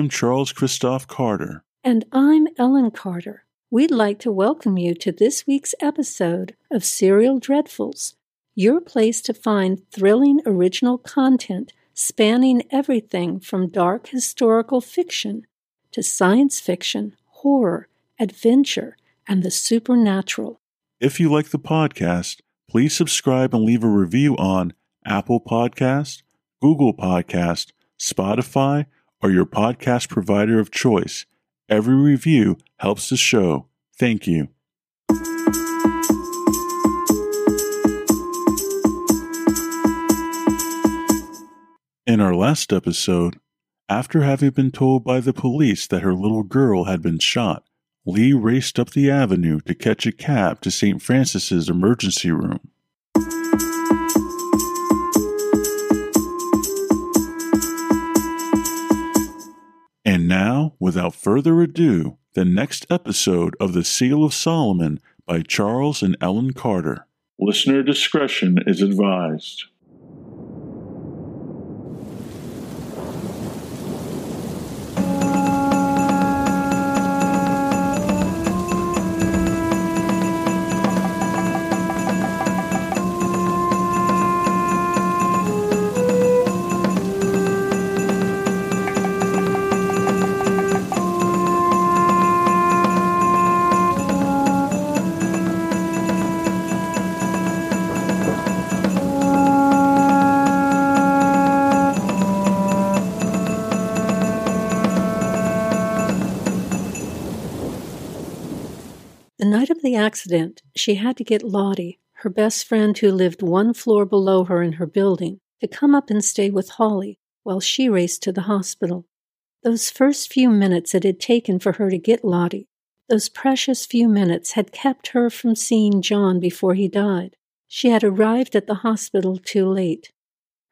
I'm Charles Christoph Carter. And I'm Ellen Carter. We'd like to welcome you to this week's episode of Serial Dreadfuls, your place to find thrilling original content spanning everything from dark historical fiction to science fiction, horror, adventure, and the supernatural. If you like the podcast, please subscribe and leave a review on Apple Podcast, Google Podcast, Spotify, or your podcast provider of choice. Every review helps the show. Thank you. In our last episode, after having been told by the police that her little girl had been shot, Leigh raced up the avenue to catch a cab to St. Francis's emergency room. Without further ado, the next episode of The Seal of Solomon by Charles and Ellen Carter. Listener discretion is advised. The accident, she had to get Lottie, her best friend who lived one floor below her in her building, to come up and stay with Holly while she raced to the hospital. Those first few minutes it had taken for her to get Lottie, those precious few minutes had kept her from seeing John before he died. She had arrived at the hospital too late.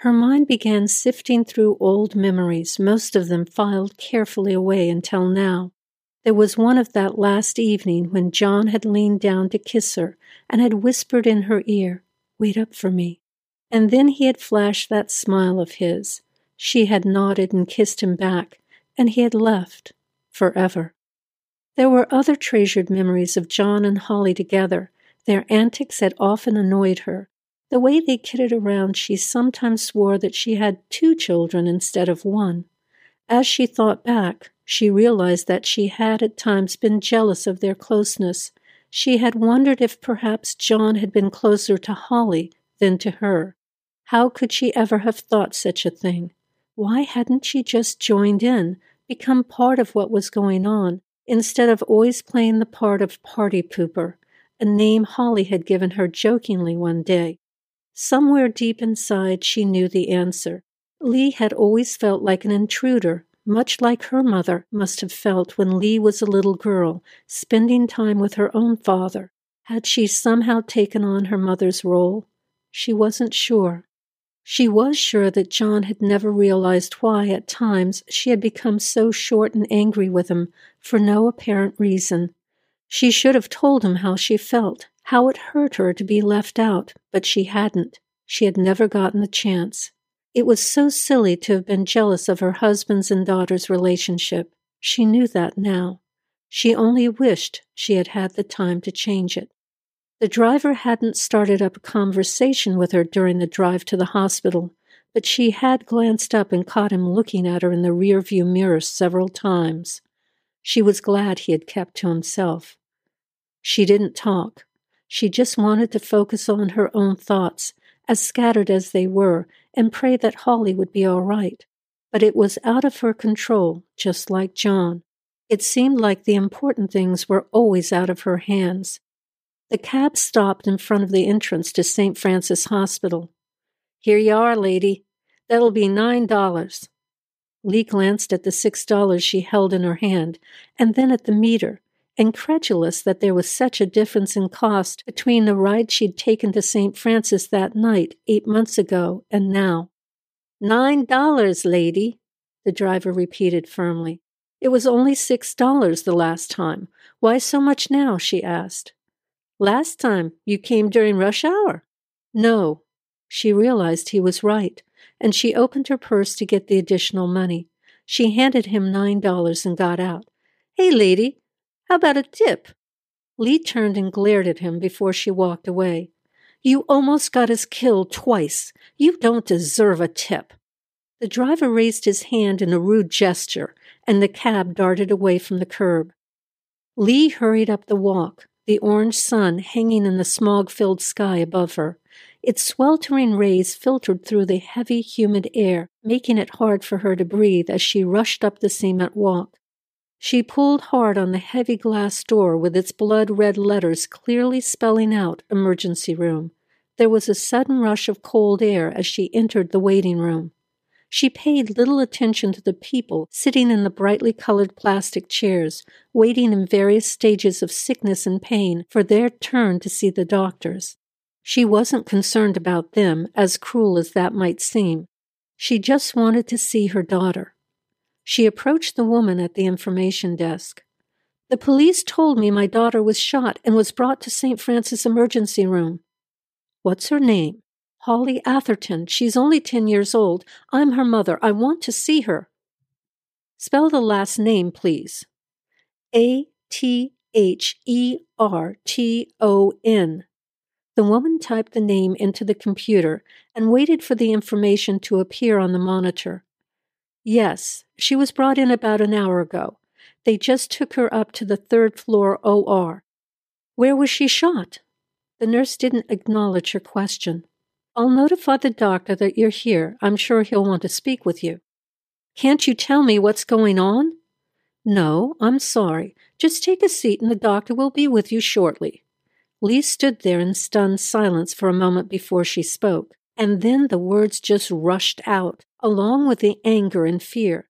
Her mind began sifting through old memories, most of them filed carefully away until now. There was one of that last evening when John had leaned down to kiss her and had whispered in her ear, Wait up for me. And then he had flashed that smile of his. She had nodded and kissed him back, and he had left forever. There were other treasured memories of John and Holly together. Their antics had often annoyed her. The way they kidded around, she sometimes swore that she had two children instead of one. As she thought back, she realized that she had at times been jealous of their closeness. She had wondered if perhaps John had been closer to Holly than to her. How could she ever have thought such a thing? Why hadn't she just joined in, become part of what was going on, instead of always playing the part of party pooper, a name Holly had given her jokingly one day? Somewhere deep inside, she knew the answer. Leigh had always felt like an intruder, much like her mother must have felt when Leigh was a little girl, spending time with her own father. Had she somehow taken on her mother's role? She wasn't sure. She was sure that John had never realized why, at times, she had become so short and angry with him for no apparent reason. She should have told him how she felt, how it hurt her to be left out, but she hadn't. She had never gotten the chance. It was so silly to have been jealous of her husband's and daughter's relationship. She knew that now. She only wished she had had the time to change it. The driver hadn't started up a conversation with her during the drive to the hospital, but she had glanced up and caught him looking at her in the rearview mirror several times. She was glad he had kept to himself. She didn't talk. She just wanted to focus on her own thoughts, as scattered as they were, and pray that Holly would be all right. But it was out of her control, just like John. It seemed like the important things were always out of her hands. The cab stopped in front of the entrance to St. Francis Hospital. Here you are, lady. That'll be nine dollars. Leigh glanced at the six dollars she held in her hand, and then at the meter, incredulous that there was such a difference in cost between the ride she'd taken to St. Francis that night eight months ago and now. Nine dollars, lady, the driver repeated firmly. It was only six dollars the last time. Why so much now? she asked. Last time you came during rush hour. No. She realized he was right, and she opened her purse to get the additional money. She handed him nine dollars and got out. Hey, lady, how about a tip? Leigh turned and glared at him before she walked away. You almost got us killed twice. You don't deserve a tip. The driver raised his hand in a rude gesture, and the cab darted away from the curb. Leigh hurried up the walk, the orange sun hanging in the smog filled sky above her. Its sweltering rays filtered through the heavy, humid air, making it hard for her to breathe as she rushed up the cement walk. She pulled hard on the heavy glass door with its blood red letters clearly spelling out emergency room. There was a sudden rush of cold air as she entered the waiting room. She paid little attention to the people sitting in the brightly colored plastic chairs, waiting in various stages of sickness and pain for their turn to see the doctors. She wasn't concerned about them, as cruel as that might seem. She just wanted to see her daughter. She approached the woman at the information desk. The police told me my daughter was shot and was brought to St. Francis emergency room. What's her name? Holly Atherton. She's only 10 years old. I'm her mother. I want to see her. Spell the last name, please. A T H E R T O N. The woman typed the name into the computer and waited for the information to appear on the monitor. Yes, she was brought in about an hour ago. They just took her up to the third floor OR. Where was she shot? The nurse didn't acknowledge her question. I'll notify the doctor that you're here. I'm sure he'll want to speak with you. Can't you tell me what's going on? No, I'm sorry. Just take a seat and the doctor will be with you shortly. Leigh stood there in stunned silence for a moment before she spoke, and then the words just rushed out, along with the anger and fear.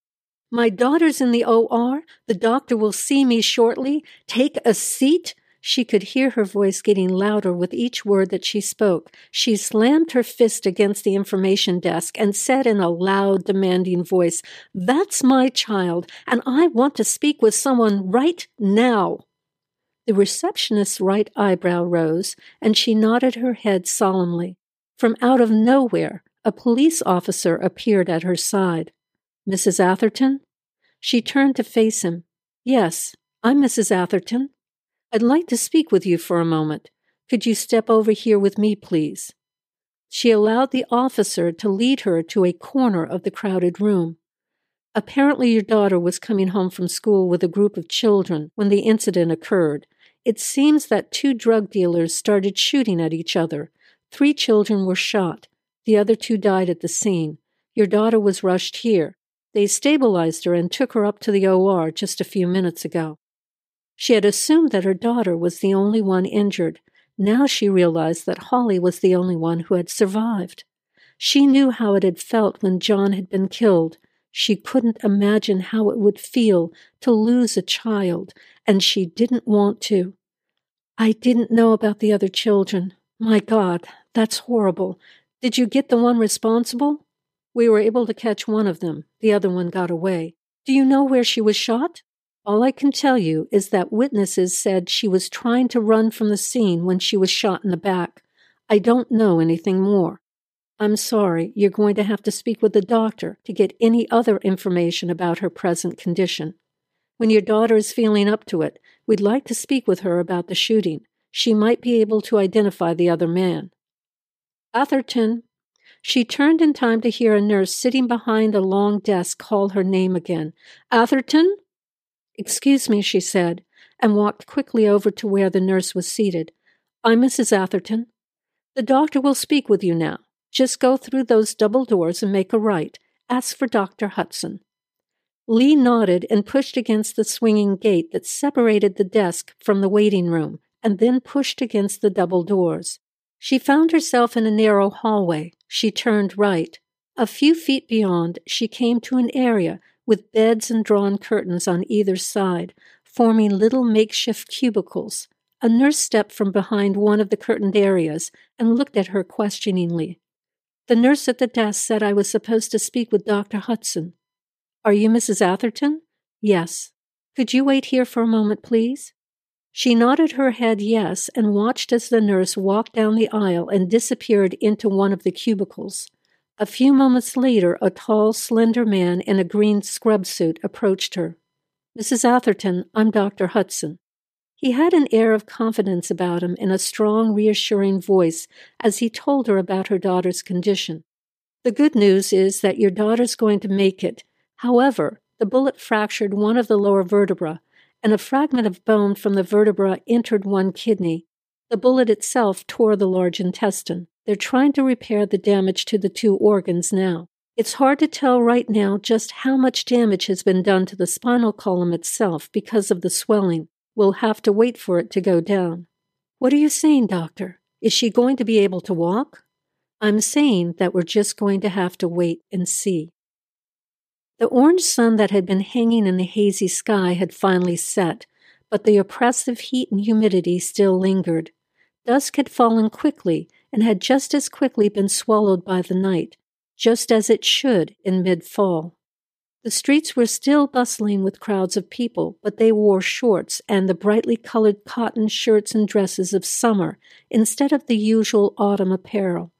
My daughter's in the OR. The doctor will see me shortly. Take a seat. She could hear her voice getting louder with each word that she spoke. She slammed her fist against the information desk and said in a loud, demanding voice, That's my child, and I want to speak with someone right now. The receptionist's right eyebrow rose, and she nodded her head solemnly. From out of nowhere, a police officer appeared at her side. Mrs. Atherton? She turned to face him. Yes, I'm Mrs. Atherton. I'd like to speak with you for a moment. Could you step over here with me, please? She allowed the officer to lead her to a corner of the crowded room. Apparently, your daughter was coming home from school with a group of children when the incident occurred, it seems that two drug dealers started shooting at each other. Three children were shot. The other two died at the scene. Your daughter was rushed here. They stabilized her and took her up to the OR just a few minutes ago. She had assumed that her daughter was the only one injured. Now she realized that Holly was the only one who had survived. She knew how it had felt when John had been killed. She couldn't imagine how it would feel to lose a child, and she didn't want to. I didn't know about the other children. My God, that's horrible. Did you get the one responsible? We were able to catch one of them. The other one got away. Do you know where she was shot? All I can tell you is that witnesses said she was trying to run from the scene when she was shot in the back. I don't know anything more. I'm sorry, you're going to have to speak with the doctor to get any other information about her present condition. When your daughter is feeling up to it, we'd like to speak with her about the shooting. She might be able to identify the other man. Atherton. She turned in time to hear a nurse sitting behind a long desk call her name again. Atherton? Excuse me, she said, and walked quickly over to where the nurse was seated. I'm Mrs. Atherton. The doctor will speak with you now. Just go through those double doors and make a right. Ask for Dr. Hudson. Leigh nodded and pushed against the swinging gate that separated the desk from the waiting room, and then pushed against the double doors. She found herself in a narrow hallway. She turned right. A few feet beyond, she came to an area with beds and drawn curtains on either side, forming little makeshift cubicles. A nurse stepped from behind one of the curtained areas and looked at her questioningly. The nurse at the desk said I was supposed to speak with Dr. Hudson. Are you Mrs. Atherton? Yes. Could you wait here for a moment, please? She nodded her head yes and watched as the nurse walked down the aisle and disappeared into one of the cubicles. A few moments later, a tall, slender man in a green scrub suit approached her. Mrs. Atherton, I'm Dr. Hudson. He had an air of confidence about him and a strong, reassuring voice as he told her about her daughter's condition. The good news is that your daughter's going to make it. However, the bullet fractured one of the lower vertebrae, and a fragment of bone from the vertebra entered one kidney. The bullet itself tore the large intestine. They're trying to repair the damage to the two organs now. It's hard to tell right now just how much damage has been done to the spinal column itself because of the swelling. We'll have to wait for it to go down. What are you saying, doctor? Is she going to be able to walk? I'm saying that we're just going to have to wait and see. The orange sun that had been hanging in the hazy sky had finally set, but the oppressive heat and humidity still lingered. Dusk had fallen quickly and had just as quickly been swallowed by the night, just as it should in mid fall. The streets were still bustling with crowds of people, but they wore shorts and the brightly colored cotton shirts and dresses of summer instead of the usual autumn apparel.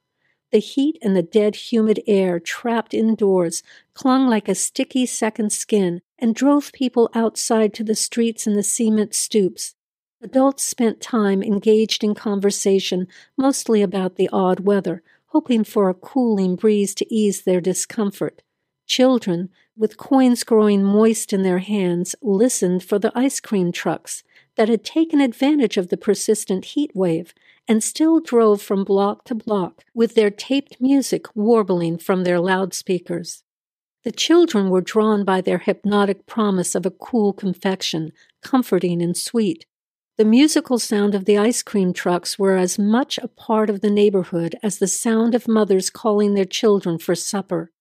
The heat and the dead, humid air trapped indoors clung like a sticky second skin and drove people outside to the streets and the cement stoops. Adults spent time engaged in conversation, mostly about the odd weather, hoping for a cooling breeze to ease their discomfort. Children, with coins growing moist in their hands, listened for the ice cream trucks that had taken advantage of the persistent heat wave and still drove from block to block with their taped music warbling from their loudspeakers. The children were drawn by their hypnotic promise of a cool confection, comforting and sweet. The musical sound of the ice cream trucks were as much a part of the neighborhood as the sound of mothers calling their children for supper.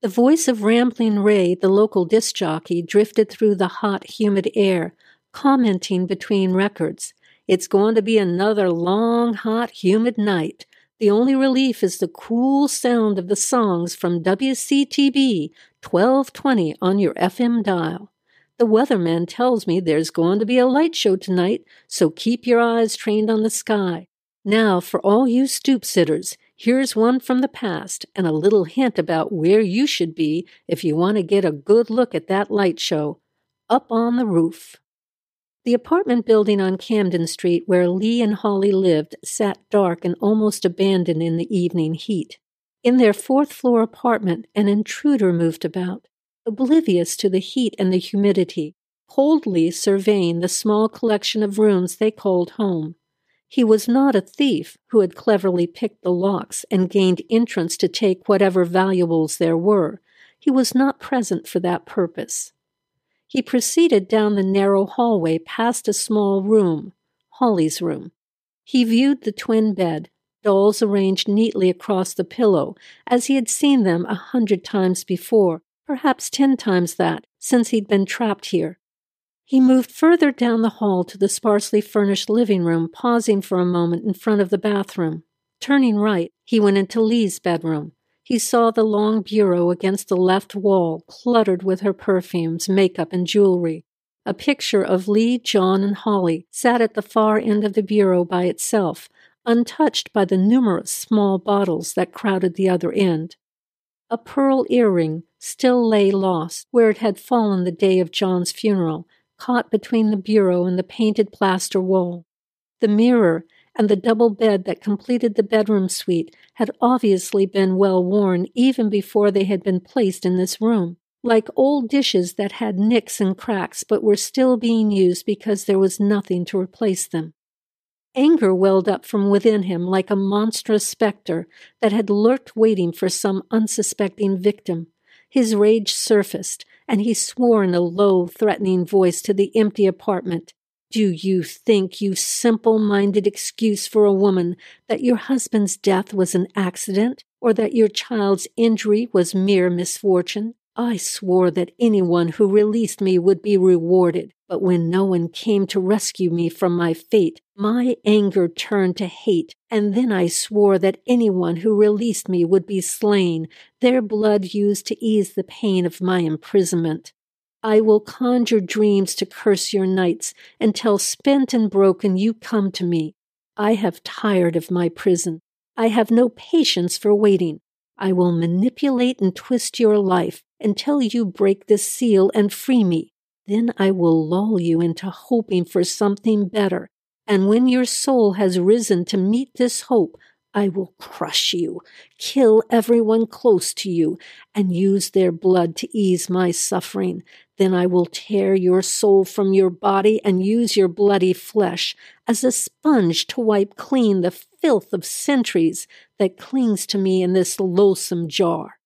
The voice of Rambling Ray, the local disc jockey, drifted through the hot, humid air, commenting between records. It's going to be another long, hot, humid night. The only relief is the cool sound of the songs from WCTB 1220 on your FM dial. The weatherman tells me there's going to be a light show tonight, so keep your eyes trained on the sky. Now, for all you stoop sitters, here's one from the past and a little hint about where you should be if you want to get a good look at that light show. Up on the roof. The apartment building on Camden Street where Leigh and Holly lived sat dark and almost abandoned in the evening heat. In their fourth floor apartment, an intruder moved about, oblivious to the heat and the humidity, coldly surveying the small collection of rooms they called home. He was not a thief who had cleverly picked the locks and gained entrance to take whatever valuables there were. He was not present for that purpose. He proceeded down the narrow hallway past a small room, Holly's room. He viewed the twin bed, dolls arranged neatly across the pillow, as he had seen them a hundred times before, perhaps ten times that, since he'd been trapped here. He moved further down the hall to the sparsely furnished living room, pausing for a moment in front of the bathroom. Turning right, he went into Leigh's bedroom. He saw the long bureau against the left wall, cluttered with her perfumes, makeup, and jewelry. A picture of Leigh, John, and Holly sat at the far end of the bureau by itself, untouched by the numerous small bottles that crowded the other end. A pearl earring still lay lost where it had fallen the day of John's funeral, caught between the bureau and the painted plaster wall. The mirror and the double bed that completed the bedroom suite had obviously been well worn even before they had been placed in this room, like old dishes that had nicks and cracks but were still being used because there was nothing to replace them. Anger welled up from within him like a monstrous specter that had lurked waiting for some unsuspecting victim. His rage surfaced, and he swore in a low, threatening voice to the empty apartment. Do you think, you simple minded excuse for a woman, that your husband's death was an accident, or that your child's injury was mere misfortune? I swore that anyone who released me would be rewarded, but when no one came to rescue me from my fate, my anger turned to hate, and then I swore that anyone who released me would be slain, their blood used to ease the pain of my imprisonment. I will conjure dreams to curse your nights until spent and broken you come to me. I have tired of my prison. I have no patience for waiting. I will manipulate and twist your life until you break the seal and free me. Then I will lull you into hoping for something better. And when your soul has risen to meet this hope, I will crush you, kill everyone close to you, and use their blood to ease my suffering. Then I will tear your soul from your body and use your bloody flesh as a sponge to wipe clean the filth of centuries that clings to me in this loathsome jar.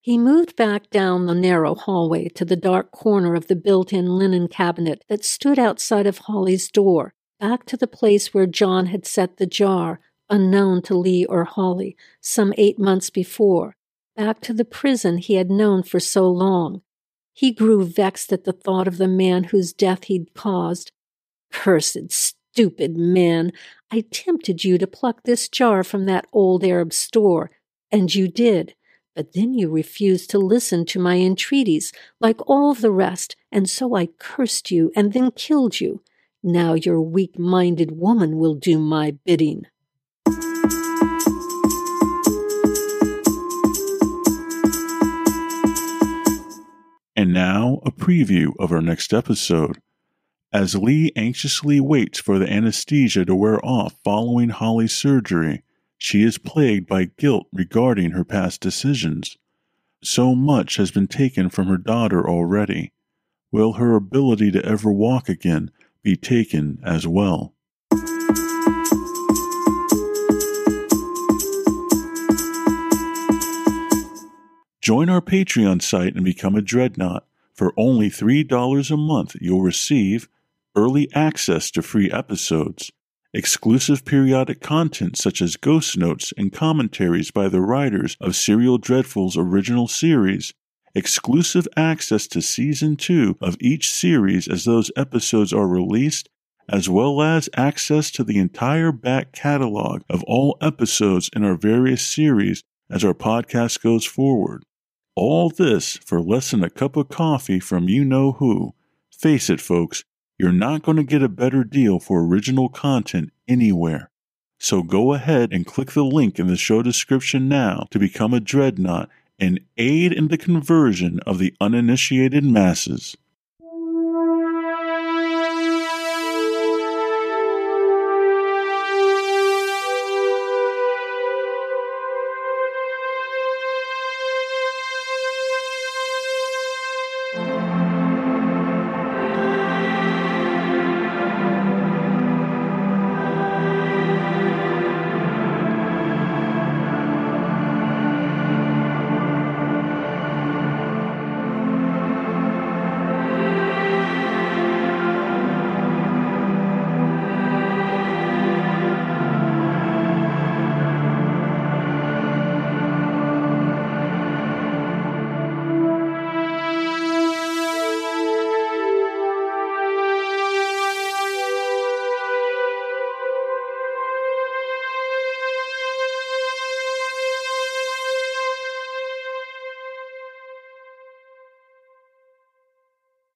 He moved back down the narrow hallway to the dark corner of the built in linen cabinet that stood outside of Holly's door, back to the place where John had set the jar, unknown to Leigh or Holly, some eight months before, back to the prison he had known for so long. He grew vexed at the thought of the man whose death he'd caused. Cursed, stupid man! I tempted you to pluck this jar from that old Arab store, and you did. But then you refused to listen to my entreaties, like all the rest, and so I cursed you and then killed you. Now your weak minded woman will do my bidding. And now, a preview of our next episode. As Leigh anxiously waits for the anesthesia to wear off following Holly's surgery, she is plagued by guilt regarding her past decisions. So much has been taken from her daughter already. Will her ability to ever walk again be taken as well? Join our Patreon site and become a Dreadnought. For only $3 a month, you'll receive early access to free episodes, exclusive periodic content such as ghost notes and commentaries by the writers of Serial Dreadful's original series, exclusive access to season 2 of each series as those episodes are released, as well as access to the entire back catalog of all episodes in our various series as our podcast goes forward. All this for less than a cup of coffee from you know who. Face it, folks, you're not going to get a better deal for original content anywhere. So go ahead and click the link in the show description now to become a dreadnought and aid in the conversion of the uninitiated masses.